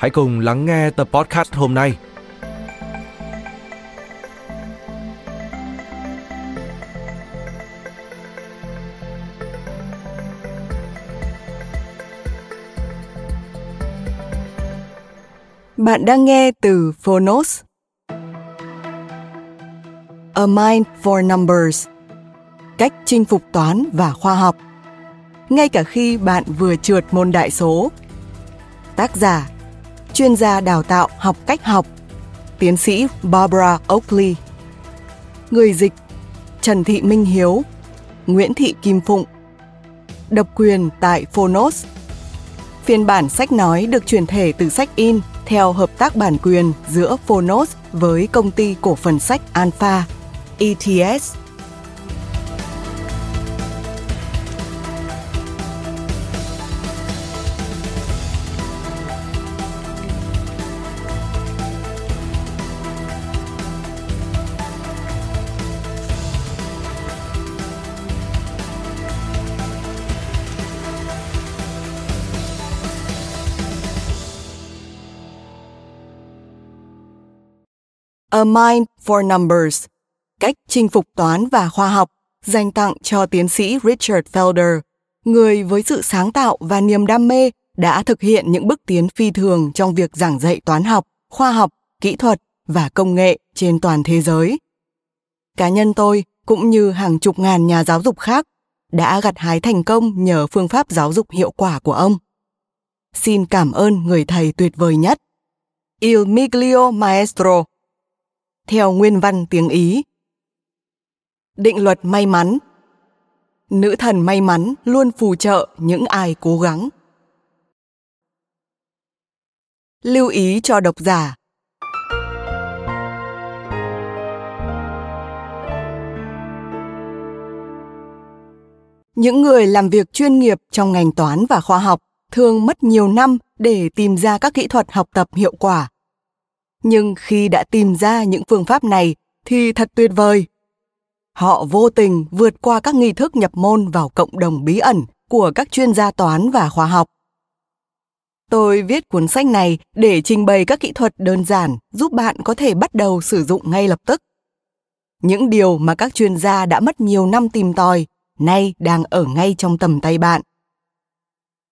hãy cùng lắng nghe tập podcast hôm nay. Bạn đang nghe từ Phonos. A Mind for Numbers Cách chinh phục toán và khoa học Ngay cả khi bạn vừa trượt môn đại số Tác giả Chuyên gia đào tạo học cách học Tiến sĩ Barbara Oakley Người dịch Trần Thị Minh Hiếu Nguyễn Thị Kim Phụng Độc quyền tại Phonos Phiên bản sách nói được chuyển thể từ sách in theo hợp tác bản quyền giữa Phonos với công ty cổ phần sách Alpha, ETS. A Mind for Numbers, cách chinh phục toán và khoa học, dành tặng cho tiến sĩ Richard Felder, người với sự sáng tạo và niềm đam mê đã thực hiện những bước tiến phi thường trong việc giảng dạy toán học, khoa học, kỹ thuật và công nghệ trên toàn thế giới. Cá nhân tôi cũng như hàng chục ngàn nhà giáo dục khác đã gặt hái thành công nhờ phương pháp giáo dục hiệu quả của ông. Xin cảm ơn người thầy tuyệt vời nhất. Il Miglio Maestro theo nguyên văn tiếng Ý. Định luật may mắn Nữ thần may mắn luôn phù trợ những ai cố gắng. Lưu ý cho độc giả Những người làm việc chuyên nghiệp trong ngành toán và khoa học thường mất nhiều năm để tìm ra các kỹ thuật học tập hiệu quả nhưng khi đã tìm ra những phương pháp này, thì thật tuyệt vời. Họ vô tình vượt qua các nghi thức nhập môn vào cộng đồng bí ẩn của các chuyên gia toán và khoa học. Tôi viết cuốn sách này để trình bày các kỹ thuật đơn giản giúp bạn có thể bắt đầu sử dụng ngay lập tức. Những điều mà các chuyên gia đã mất nhiều năm tìm tòi, nay đang ở ngay trong tầm tay bạn.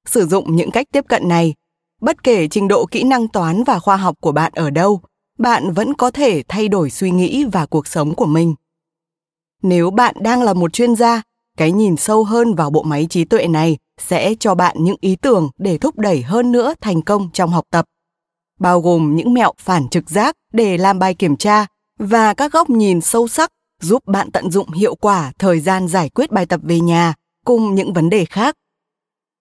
Sử dụng những cách tiếp cận này bất kể trình độ kỹ năng toán và khoa học của bạn ở đâu, bạn vẫn có thể thay đổi suy nghĩ và cuộc sống của mình. Nếu bạn đang là một chuyên gia, cái nhìn sâu hơn vào bộ máy trí tuệ này sẽ cho bạn những ý tưởng để thúc đẩy hơn nữa thành công trong học tập, bao gồm những mẹo phản trực giác để làm bài kiểm tra và các góc nhìn sâu sắc giúp bạn tận dụng hiệu quả thời gian giải quyết bài tập về nhà cùng những vấn đề khác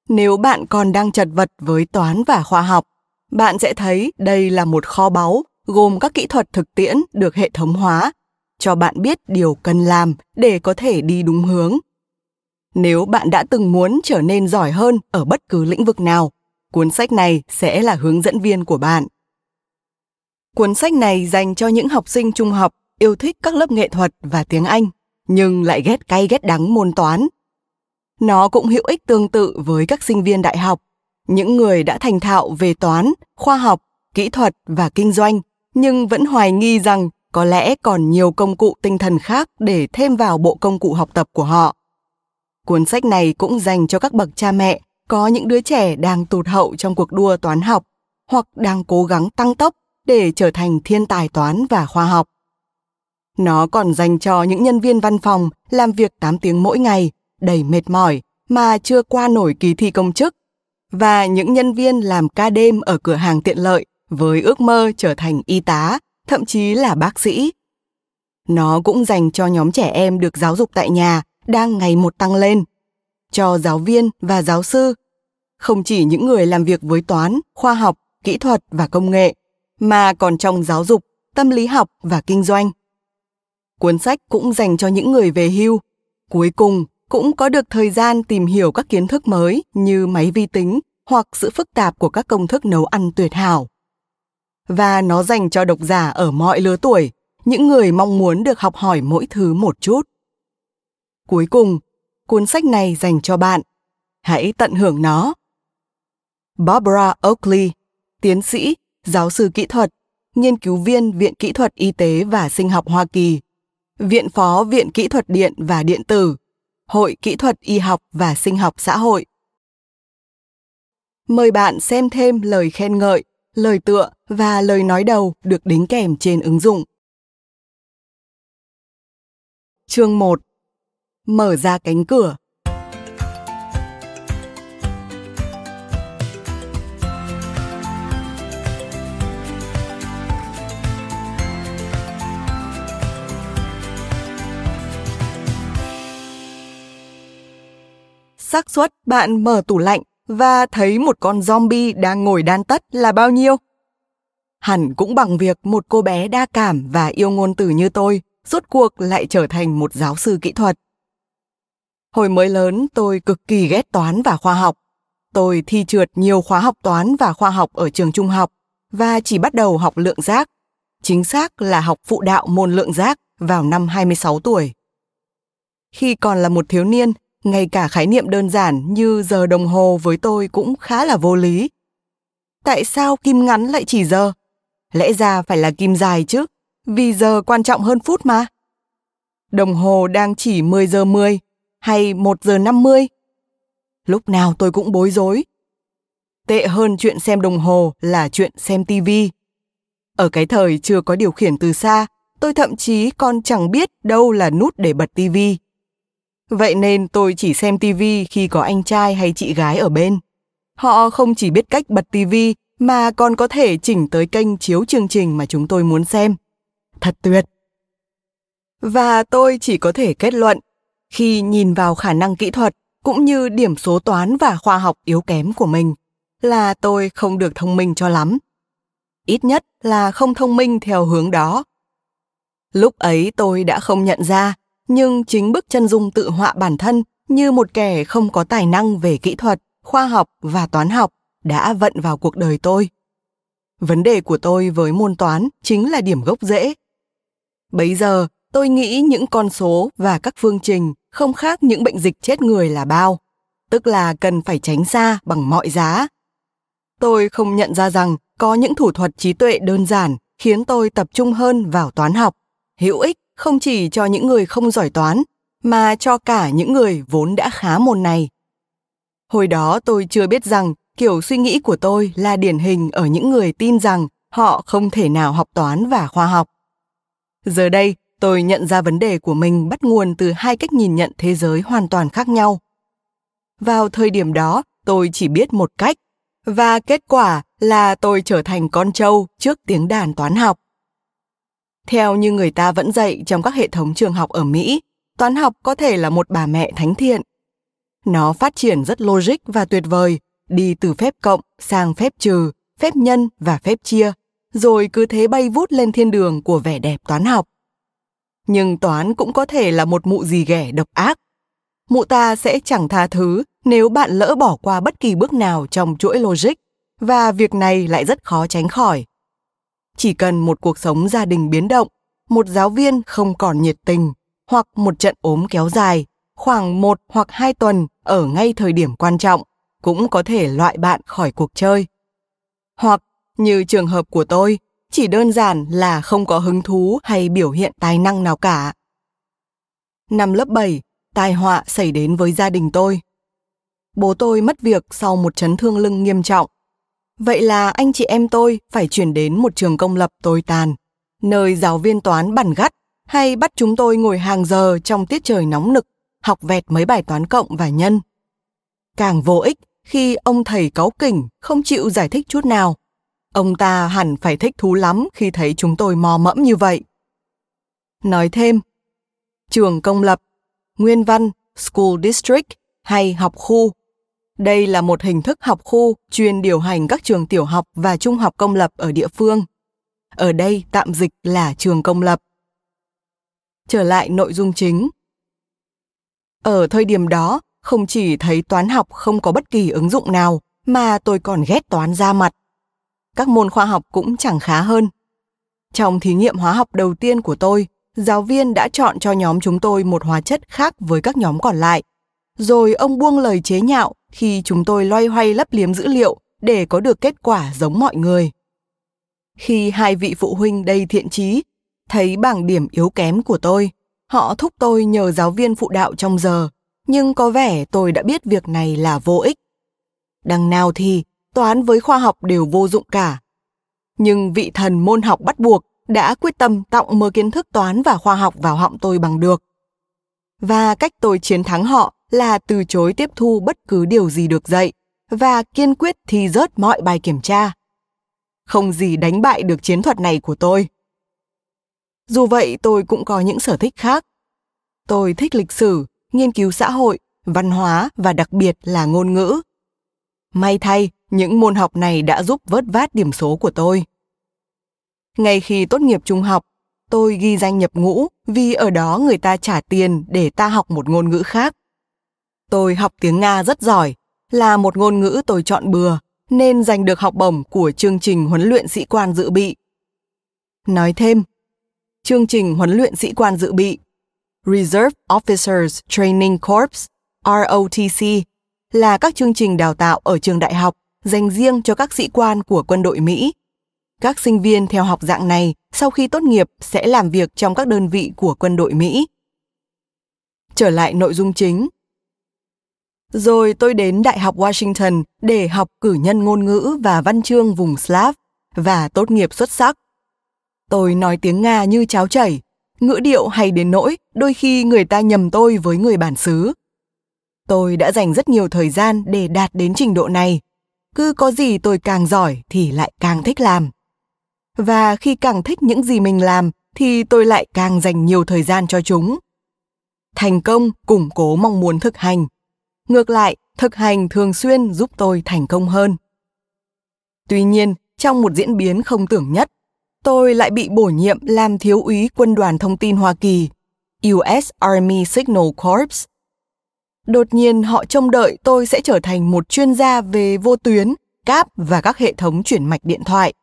nếu bạn còn đang chật vật với toán và khoa học, bạn sẽ thấy đây là một kho báu gồm các kỹ thuật thực tiễn được hệ thống hóa, cho bạn biết điều cần làm để có thể đi đúng hướng. Nếu bạn đã từng muốn trở nên giỏi hơn ở bất cứ lĩnh vực nào, cuốn sách này sẽ là hướng dẫn viên của bạn. Cuốn sách này dành cho những học sinh trung học, yêu thích các lớp nghệ thuật và tiếng anh, nhưng lại ghét cay ghét đắng môn toán nó cũng hữu ích tương tự với các sinh viên đại học, những người đã thành thạo về toán, khoa học, kỹ thuật và kinh doanh, nhưng vẫn hoài nghi rằng có lẽ còn nhiều công cụ tinh thần khác để thêm vào bộ công cụ học tập của họ. Cuốn sách này cũng dành cho các bậc cha mẹ có những đứa trẻ đang tụt hậu trong cuộc đua toán học hoặc đang cố gắng tăng tốc để trở thành thiên tài toán và khoa học. Nó còn dành cho những nhân viên văn phòng làm việc 8 tiếng mỗi ngày, đầy mệt mỏi mà chưa qua nổi kỳ thi công chức và những nhân viên làm ca đêm ở cửa hàng tiện lợi với ước mơ trở thành y tá, thậm chí là bác sĩ. Nó cũng dành cho nhóm trẻ em được giáo dục tại nhà đang ngày một tăng lên, cho giáo viên và giáo sư, không chỉ những người làm việc với toán, khoa học, kỹ thuật và công nghệ, mà còn trong giáo dục, tâm lý học và kinh doanh. Cuốn sách cũng dành cho những người về hưu, cuối cùng cũng có được thời gian tìm hiểu các kiến thức mới như máy vi tính hoặc sự phức tạp của các công thức nấu ăn tuyệt hảo. Và nó dành cho độc giả ở mọi lứa tuổi, những người mong muốn được học hỏi mỗi thứ một chút. Cuối cùng, cuốn sách này dành cho bạn. Hãy tận hưởng nó. Barbara Oakley, tiến sĩ, giáo sư kỹ thuật, nghiên cứu viên Viện Kỹ thuật Y tế và Sinh học Hoa Kỳ, Viện Phó Viện Kỹ thuật Điện và Điện tử, Hội Kỹ thuật Y học và Sinh học Xã hội. Mời bạn xem thêm lời khen ngợi, lời tựa và lời nói đầu được đính kèm trên ứng dụng. Chương 1 Mở ra cánh cửa xác suất bạn mở tủ lạnh và thấy một con zombie đang ngồi đan tất là bao nhiêu? Hẳn cũng bằng việc một cô bé đa cảm và yêu ngôn từ như tôi rốt cuộc lại trở thành một giáo sư kỹ thuật. Hồi mới lớn, tôi cực kỳ ghét toán và khoa học. Tôi thi trượt nhiều khóa học toán và khoa học ở trường trung học và chỉ bắt đầu học lượng giác. Chính xác là học phụ đạo môn lượng giác vào năm 26 tuổi. Khi còn là một thiếu niên, ngay cả khái niệm đơn giản như giờ đồng hồ với tôi cũng khá là vô lý. Tại sao kim ngắn lại chỉ giờ? Lẽ ra phải là kim dài chứ, vì giờ quan trọng hơn phút mà. Đồng hồ đang chỉ 10 giờ 10 hay 1 giờ 50? Lúc nào tôi cũng bối rối. Tệ hơn chuyện xem đồng hồ là chuyện xem tivi. Ở cái thời chưa có điều khiển từ xa, tôi thậm chí còn chẳng biết đâu là nút để bật tivi. Vậy nên tôi chỉ xem tivi khi có anh trai hay chị gái ở bên. Họ không chỉ biết cách bật tivi mà còn có thể chỉnh tới kênh chiếu chương trình mà chúng tôi muốn xem. Thật tuyệt. Và tôi chỉ có thể kết luận, khi nhìn vào khả năng kỹ thuật cũng như điểm số toán và khoa học yếu kém của mình, là tôi không được thông minh cho lắm. Ít nhất là không thông minh theo hướng đó. Lúc ấy tôi đã không nhận ra nhưng chính bức chân dung tự họa bản thân như một kẻ không có tài năng về kỹ thuật, khoa học và toán học đã vận vào cuộc đời tôi. Vấn đề của tôi với môn toán chính là điểm gốc rễ. Bấy giờ, tôi nghĩ những con số và các phương trình không khác những bệnh dịch chết người là bao, tức là cần phải tránh xa bằng mọi giá. Tôi không nhận ra rằng có những thủ thuật trí tuệ đơn giản khiến tôi tập trung hơn vào toán học, hữu ích không chỉ cho những người không giỏi toán, mà cho cả những người vốn đã khá môn này. Hồi đó tôi chưa biết rằng kiểu suy nghĩ của tôi là điển hình ở những người tin rằng họ không thể nào học toán và khoa học. Giờ đây, tôi nhận ra vấn đề của mình bắt nguồn từ hai cách nhìn nhận thế giới hoàn toàn khác nhau. Vào thời điểm đó, tôi chỉ biết một cách, và kết quả là tôi trở thành con trâu trước tiếng đàn toán học theo như người ta vẫn dạy trong các hệ thống trường học ở Mỹ, toán học có thể là một bà mẹ thánh thiện. Nó phát triển rất logic và tuyệt vời, đi từ phép cộng sang phép trừ, phép nhân và phép chia, rồi cứ thế bay vút lên thiên đường của vẻ đẹp toán học. Nhưng toán cũng có thể là một mụ gì ghẻ độc ác. Mụ ta sẽ chẳng tha thứ nếu bạn lỡ bỏ qua bất kỳ bước nào trong chuỗi logic, và việc này lại rất khó tránh khỏi chỉ cần một cuộc sống gia đình biến động, một giáo viên không còn nhiệt tình, hoặc một trận ốm kéo dài, khoảng một hoặc hai tuần ở ngay thời điểm quan trọng, cũng có thể loại bạn khỏi cuộc chơi. Hoặc, như trường hợp của tôi, chỉ đơn giản là không có hứng thú hay biểu hiện tài năng nào cả. Năm lớp 7, tai họa xảy đến với gia đình tôi. Bố tôi mất việc sau một chấn thương lưng nghiêm trọng. Vậy là anh chị em tôi phải chuyển đến một trường công lập tồi tàn, nơi giáo viên toán bẩn gắt hay bắt chúng tôi ngồi hàng giờ trong tiết trời nóng nực, học vẹt mấy bài toán cộng và nhân. Càng vô ích khi ông thầy cáu kỉnh không chịu giải thích chút nào. Ông ta hẳn phải thích thú lắm khi thấy chúng tôi mò mẫm như vậy. Nói thêm, trường công lập, nguyên văn, school district hay học khu. Đây là một hình thức học khu chuyên điều hành các trường tiểu học và trung học công lập ở địa phương. Ở đây tạm dịch là trường công lập. Trở lại nội dung chính. Ở thời điểm đó, không chỉ thấy toán học không có bất kỳ ứng dụng nào, mà tôi còn ghét toán ra mặt. Các môn khoa học cũng chẳng khá hơn. Trong thí nghiệm hóa học đầu tiên của tôi, giáo viên đã chọn cho nhóm chúng tôi một hóa chất khác với các nhóm còn lại. Rồi ông buông lời chế nhạo khi chúng tôi loay hoay lấp liếm dữ liệu để có được kết quả giống mọi người. Khi hai vị phụ huynh đầy thiện trí thấy bảng điểm yếu kém của tôi, họ thúc tôi nhờ giáo viên phụ đạo trong giờ, nhưng có vẻ tôi đã biết việc này là vô ích. Đằng nào thì toán với khoa học đều vô dụng cả. Nhưng vị thần môn học bắt buộc đã quyết tâm tọng mơ kiến thức toán và khoa học vào họng tôi bằng được. Và cách tôi chiến thắng họ là từ chối tiếp thu bất cứ điều gì được dạy và kiên quyết thi rớt mọi bài kiểm tra. Không gì đánh bại được chiến thuật này của tôi. Dù vậy tôi cũng có những sở thích khác. Tôi thích lịch sử, nghiên cứu xã hội, văn hóa và đặc biệt là ngôn ngữ. May thay, những môn học này đã giúp vớt vát điểm số của tôi. Ngay khi tốt nghiệp trung học, tôi ghi danh nhập ngũ vì ở đó người ta trả tiền để ta học một ngôn ngữ khác. Tôi học tiếng Nga rất giỏi, là một ngôn ngữ tôi chọn bừa, nên giành được học bổng của chương trình huấn luyện sĩ quan dự bị. Nói thêm, chương trình huấn luyện sĩ quan dự bị Reserve Officers Training Corps, ROTC, là các chương trình đào tạo ở trường đại học dành riêng cho các sĩ quan của quân đội Mỹ. Các sinh viên theo học dạng này sau khi tốt nghiệp sẽ làm việc trong các đơn vị của quân đội Mỹ. Trở lại nội dung chính. Rồi tôi đến Đại học Washington để học cử nhân ngôn ngữ và văn chương vùng Slav và tốt nghiệp xuất sắc. Tôi nói tiếng Nga như cháo chảy, ngữ điệu hay đến nỗi đôi khi người ta nhầm tôi với người bản xứ. Tôi đã dành rất nhiều thời gian để đạt đến trình độ này. Cứ có gì tôi càng giỏi thì lại càng thích làm. Và khi càng thích những gì mình làm thì tôi lại càng dành nhiều thời gian cho chúng. Thành công củng cố mong muốn thực hành. Ngược lại, thực hành thường xuyên giúp tôi thành công hơn. Tuy nhiên, trong một diễn biến không tưởng nhất, tôi lại bị bổ nhiệm làm thiếu úy quân đoàn thông tin Hoa Kỳ, US Army Signal Corps. Đột nhiên họ trông đợi tôi sẽ trở thành một chuyên gia về vô tuyến, cáp và các hệ thống chuyển mạch điện thoại.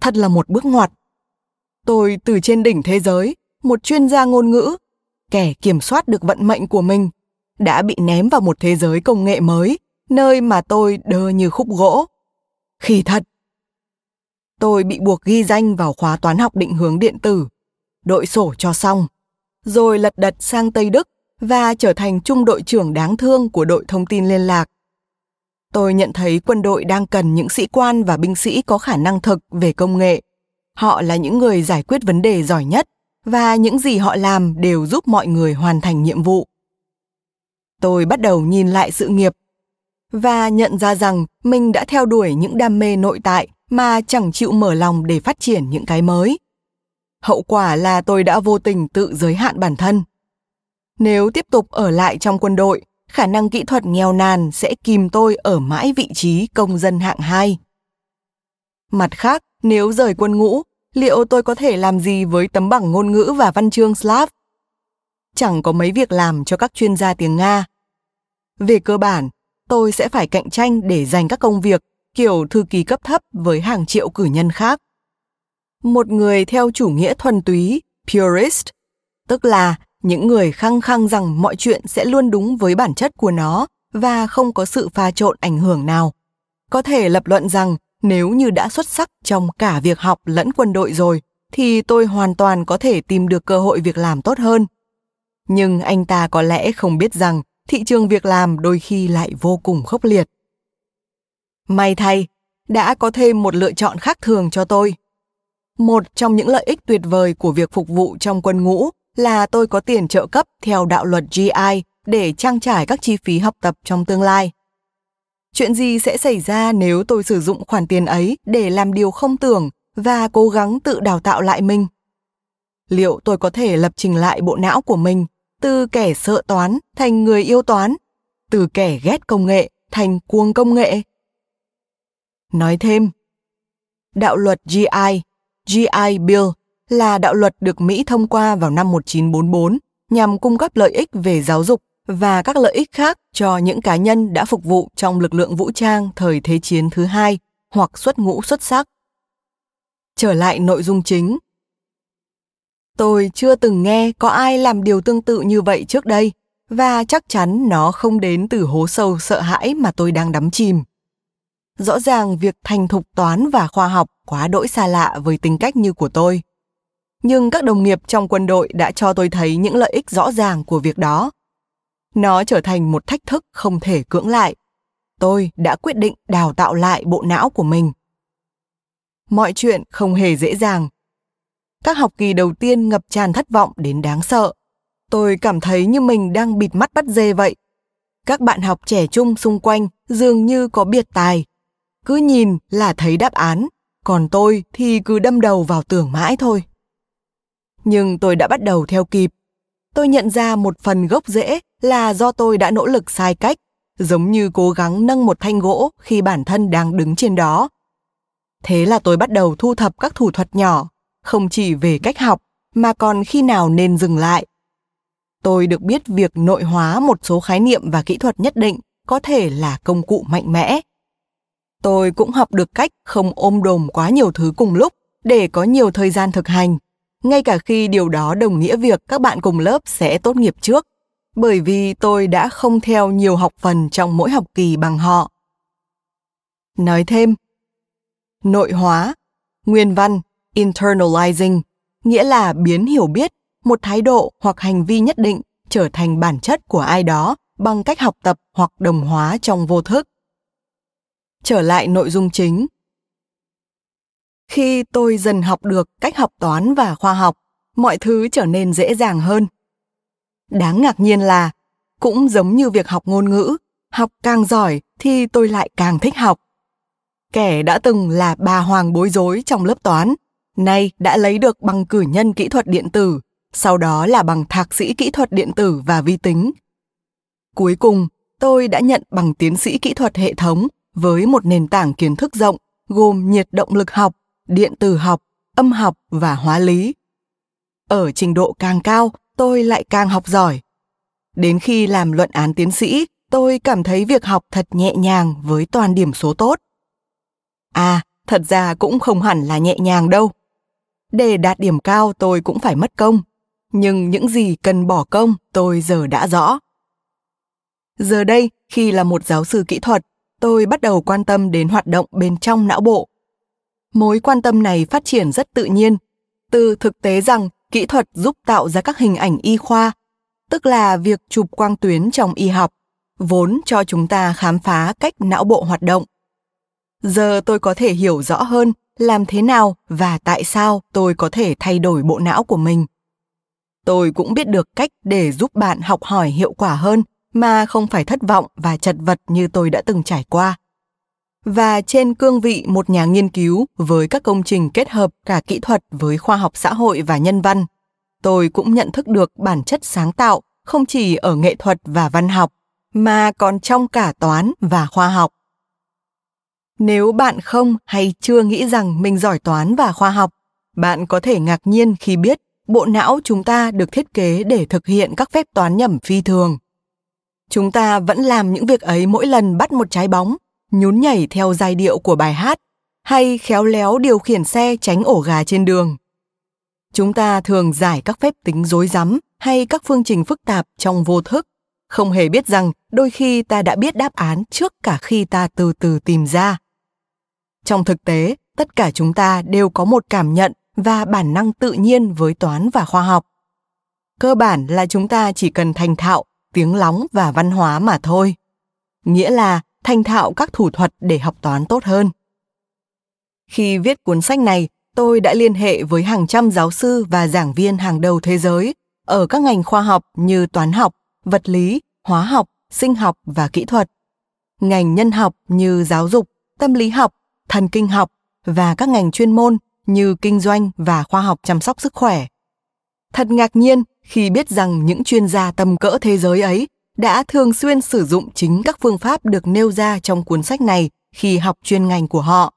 Thật là một bước ngoặt. Tôi từ trên đỉnh thế giới, một chuyên gia ngôn ngữ, kẻ kiểm soát được vận mệnh của mình, đã bị ném vào một thế giới công nghệ mới, nơi mà tôi đơ như khúc gỗ. Khi thật, tôi bị buộc ghi danh vào khóa toán học định hướng điện tử, đội sổ cho xong, rồi lật đật sang Tây Đức và trở thành trung đội trưởng đáng thương của đội thông tin liên lạc. Tôi nhận thấy quân đội đang cần những sĩ quan và binh sĩ có khả năng thực về công nghệ. Họ là những người giải quyết vấn đề giỏi nhất và những gì họ làm đều giúp mọi người hoàn thành nhiệm vụ. Tôi bắt đầu nhìn lại sự nghiệp và nhận ra rằng mình đã theo đuổi những đam mê nội tại mà chẳng chịu mở lòng để phát triển những cái mới. Hậu quả là tôi đã vô tình tự giới hạn bản thân. Nếu tiếp tục ở lại trong quân đội, khả năng kỹ thuật nghèo nàn sẽ kìm tôi ở mãi vị trí công dân hạng 2. Mặt khác, nếu rời quân ngũ, liệu tôi có thể làm gì với tấm bằng ngôn ngữ và văn chương Slav? Chẳng có mấy việc làm cho các chuyên gia tiếng Nga. Về cơ bản, tôi sẽ phải cạnh tranh để giành các công việc kiểu thư ký cấp thấp với hàng triệu cử nhân khác. Một người theo chủ nghĩa thuần túy, purist, tức là những người khăng khăng rằng mọi chuyện sẽ luôn đúng với bản chất của nó và không có sự pha trộn ảnh hưởng nào. Có thể lập luận rằng nếu như đã xuất sắc trong cả việc học lẫn quân đội rồi, thì tôi hoàn toàn có thể tìm được cơ hội việc làm tốt hơn. Nhưng anh ta có lẽ không biết rằng thị trường việc làm đôi khi lại vô cùng khốc liệt. May thay, đã có thêm một lựa chọn khác thường cho tôi. Một trong những lợi ích tuyệt vời của việc phục vụ trong quân ngũ là tôi có tiền trợ cấp theo đạo luật GI để trang trải các chi phí học tập trong tương lai. Chuyện gì sẽ xảy ra nếu tôi sử dụng khoản tiền ấy để làm điều không tưởng và cố gắng tự đào tạo lại mình? Liệu tôi có thể lập trình lại bộ não của mình từ kẻ sợ toán thành người yêu toán, từ kẻ ghét công nghệ thành cuồng công nghệ? Nói thêm, đạo luật GI, GI Bill là đạo luật được Mỹ thông qua vào năm 1944 nhằm cung cấp lợi ích về giáo dục và các lợi ích khác cho những cá nhân đã phục vụ trong lực lượng vũ trang thời Thế chiến thứ hai hoặc xuất ngũ xuất sắc. Trở lại nội dung chính. Tôi chưa từng nghe có ai làm điều tương tự như vậy trước đây, và chắc chắn nó không đến từ hố sâu sợ hãi mà tôi đang đắm chìm. Rõ ràng việc thành thục toán và khoa học quá đỗi xa lạ với tính cách như của tôi. Nhưng các đồng nghiệp trong quân đội đã cho tôi thấy những lợi ích rõ ràng của việc đó nó trở thành một thách thức không thể cưỡng lại tôi đã quyết định đào tạo lại bộ não của mình mọi chuyện không hề dễ dàng các học kỳ đầu tiên ngập tràn thất vọng đến đáng sợ. Tôi cảm thấy như mình đang bịt mắt bắt dê vậy. Các bạn học trẻ trung xung quanh dường như có biệt tài. Cứ nhìn là thấy đáp án, còn tôi thì cứ đâm đầu vào tưởng mãi thôi. Nhưng tôi đã bắt đầu theo kịp. Tôi nhận ra một phần gốc rễ là do tôi đã nỗ lực sai cách, giống như cố gắng nâng một thanh gỗ khi bản thân đang đứng trên đó. Thế là tôi bắt đầu thu thập các thủ thuật nhỏ không chỉ về cách học mà còn khi nào nên dừng lại. Tôi được biết việc nội hóa một số khái niệm và kỹ thuật nhất định có thể là công cụ mạnh mẽ. Tôi cũng học được cách không ôm đồm quá nhiều thứ cùng lúc để có nhiều thời gian thực hành. Ngay cả khi điều đó đồng nghĩa việc các bạn cùng lớp sẽ tốt nghiệp trước bởi vì tôi đã không theo nhiều học phần trong mỗi học kỳ bằng họ. Nói thêm, nội hóa, nguyên văn, internalizing, nghĩa là biến hiểu biết, một thái độ hoặc hành vi nhất định trở thành bản chất của ai đó bằng cách học tập hoặc đồng hóa trong vô thức. Trở lại nội dung chính. Khi tôi dần học được cách học toán và khoa học, mọi thứ trở nên dễ dàng hơn Đáng ngạc nhiên là, cũng giống như việc học ngôn ngữ, học càng giỏi thì tôi lại càng thích học. Kẻ đã từng là bà hoàng bối rối trong lớp toán, nay đã lấy được bằng cử nhân kỹ thuật điện tử, sau đó là bằng thạc sĩ kỹ thuật điện tử và vi tính. Cuối cùng, tôi đã nhận bằng tiến sĩ kỹ thuật hệ thống với một nền tảng kiến thức rộng gồm nhiệt động lực học, điện tử học, âm học và hóa lý. Ở trình độ càng cao, tôi lại càng học giỏi. Đến khi làm luận án tiến sĩ, tôi cảm thấy việc học thật nhẹ nhàng với toàn điểm số tốt. À, thật ra cũng không hẳn là nhẹ nhàng đâu. Để đạt điểm cao tôi cũng phải mất công, nhưng những gì cần bỏ công tôi giờ đã rõ. Giờ đây, khi là một giáo sư kỹ thuật, tôi bắt đầu quan tâm đến hoạt động bên trong não bộ. Mối quan tâm này phát triển rất tự nhiên, từ thực tế rằng kỹ thuật giúp tạo ra các hình ảnh y khoa, tức là việc chụp quang tuyến trong y học, vốn cho chúng ta khám phá cách não bộ hoạt động. Giờ tôi có thể hiểu rõ hơn làm thế nào và tại sao tôi có thể thay đổi bộ não của mình. Tôi cũng biết được cách để giúp bạn học hỏi hiệu quả hơn mà không phải thất vọng và chật vật như tôi đã từng trải qua và trên cương vị một nhà nghiên cứu với các công trình kết hợp cả kỹ thuật với khoa học xã hội và nhân văn, tôi cũng nhận thức được bản chất sáng tạo không chỉ ở nghệ thuật và văn học mà còn trong cả toán và khoa học nếu bạn không hay chưa nghĩ rằng mình giỏi toán và khoa học bạn có thể ngạc nhiên khi biết bộ não chúng ta được thiết kế để thực hiện các phép toán nhẩm phi thường chúng ta vẫn làm những việc ấy mỗi lần bắt một trái bóng nhún nhảy theo giai điệu của bài hát hay khéo léo điều khiển xe tránh ổ gà trên đường. Chúng ta thường giải các phép tính rối rắm hay các phương trình phức tạp trong vô thức, không hề biết rằng đôi khi ta đã biết đáp án trước cả khi ta từ từ tìm ra. Trong thực tế, tất cả chúng ta đều có một cảm nhận và bản năng tự nhiên với toán và khoa học. Cơ bản là chúng ta chỉ cần thành thạo tiếng lóng và văn hóa mà thôi. Nghĩa là thành thạo các thủ thuật để học toán tốt hơn. Khi viết cuốn sách này, tôi đã liên hệ với hàng trăm giáo sư và giảng viên hàng đầu thế giới ở các ngành khoa học như toán học, vật lý, hóa học, sinh học và kỹ thuật, ngành nhân học như giáo dục, tâm lý học, thần kinh học và các ngành chuyên môn như kinh doanh và khoa học chăm sóc sức khỏe. Thật ngạc nhiên khi biết rằng những chuyên gia tầm cỡ thế giới ấy đã thường xuyên sử dụng chính các phương pháp được nêu ra trong cuốn sách này khi học chuyên ngành của họ.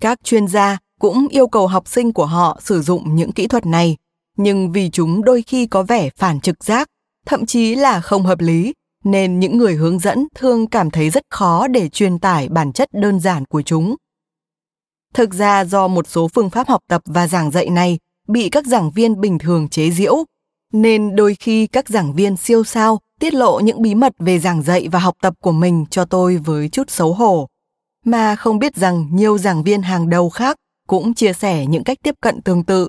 Các chuyên gia cũng yêu cầu học sinh của họ sử dụng những kỹ thuật này, nhưng vì chúng đôi khi có vẻ phản trực giác, thậm chí là không hợp lý, nên những người hướng dẫn thường cảm thấy rất khó để truyền tải bản chất đơn giản của chúng. Thực ra do một số phương pháp học tập và giảng dạy này bị các giảng viên bình thường chế giễu, nên đôi khi các giảng viên siêu sao tiết lộ những bí mật về giảng dạy và học tập của mình cho tôi với chút xấu hổ, mà không biết rằng nhiều giảng viên hàng đầu khác cũng chia sẻ những cách tiếp cận tương tự.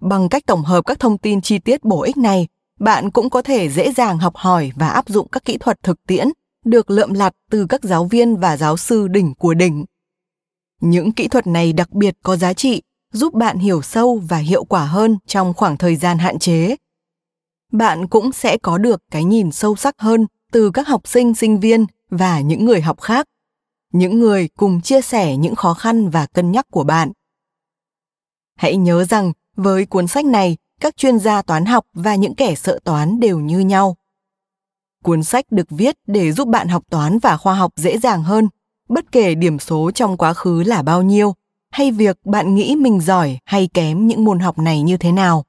Bằng cách tổng hợp các thông tin chi tiết bổ ích này, bạn cũng có thể dễ dàng học hỏi và áp dụng các kỹ thuật thực tiễn được lượm lặt từ các giáo viên và giáo sư đỉnh của đỉnh. Những kỹ thuật này đặc biệt có giá trị, giúp bạn hiểu sâu và hiệu quả hơn trong khoảng thời gian hạn chế. Bạn cũng sẽ có được cái nhìn sâu sắc hơn từ các học sinh sinh viên và những người học khác, những người cùng chia sẻ những khó khăn và cân nhắc của bạn. Hãy nhớ rằng với cuốn sách này, các chuyên gia toán học và những kẻ sợ toán đều như nhau. Cuốn sách được viết để giúp bạn học toán và khoa học dễ dàng hơn, bất kể điểm số trong quá khứ là bao nhiêu, hay việc bạn nghĩ mình giỏi hay kém những môn học này như thế nào.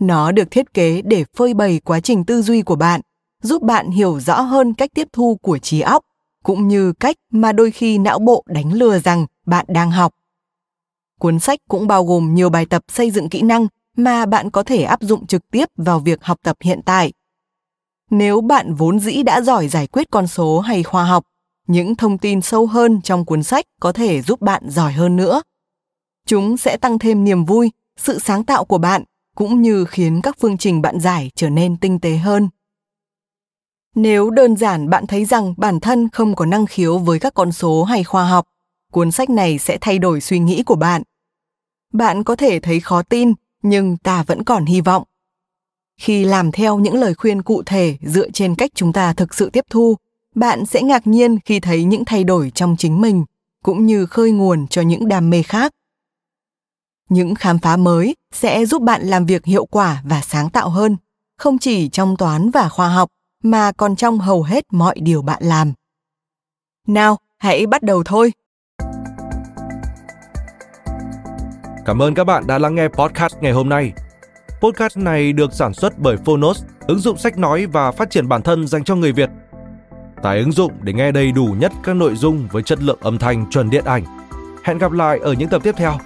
Nó được thiết kế để phơi bày quá trình tư duy của bạn, giúp bạn hiểu rõ hơn cách tiếp thu của trí óc, cũng như cách mà đôi khi não bộ đánh lừa rằng bạn đang học. Cuốn sách cũng bao gồm nhiều bài tập xây dựng kỹ năng mà bạn có thể áp dụng trực tiếp vào việc học tập hiện tại. Nếu bạn vốn dĩ đã giỏi giải quyết con số hay khoa học, những thông tin sâu hơn trong cuốn sách có thể giúp bạn giỏi hơn nữa. Chúng sẽ tăng thêm niềm vui, sự sáng tạo của bạn cũng như khiến các phương trình bạn giải trở nên tinh tế hơn. Nếu đơn giản bạn thấy rằng bản thân không có năng khiếu với các con số hay khoa học, cuốn sách này sẽ thay đổi suy nghĩ của bạn. Bạn có thể thấy khó tin nhưng ta vẫn còn hy vọng. Khi làm theo những lời khuyên cụ thể dựa trên cách chúng ta thực sự tiếp thu, bạn sẽ ngạc nhiên khi thấy những thay đổi trong chính mình, cũng như khơi nguồn cho những đam mê khác. Những khám phá mới sẽ giúp bạn làm việc hiệu quả và sáng tạo hơn, không chỉ trong toán và khoa học, mà còn trong hầu hết mọi điều bạn làm. Nào, hãy bắt đầu thôi. Cảm ơn các bạn đã lắng nghe podcast ngày hôm nay. Podcast này được sản xuất bởi Phonos, ứng dụng sách nói và phát triển bản thân dành cho người Việt. Tải ứng dụng để nghe đầy đủ nhất các nội dung với chất lượng âm thanh chuẩn điện ảnh. Hẹn gặp lại ở những tập tiếp theo.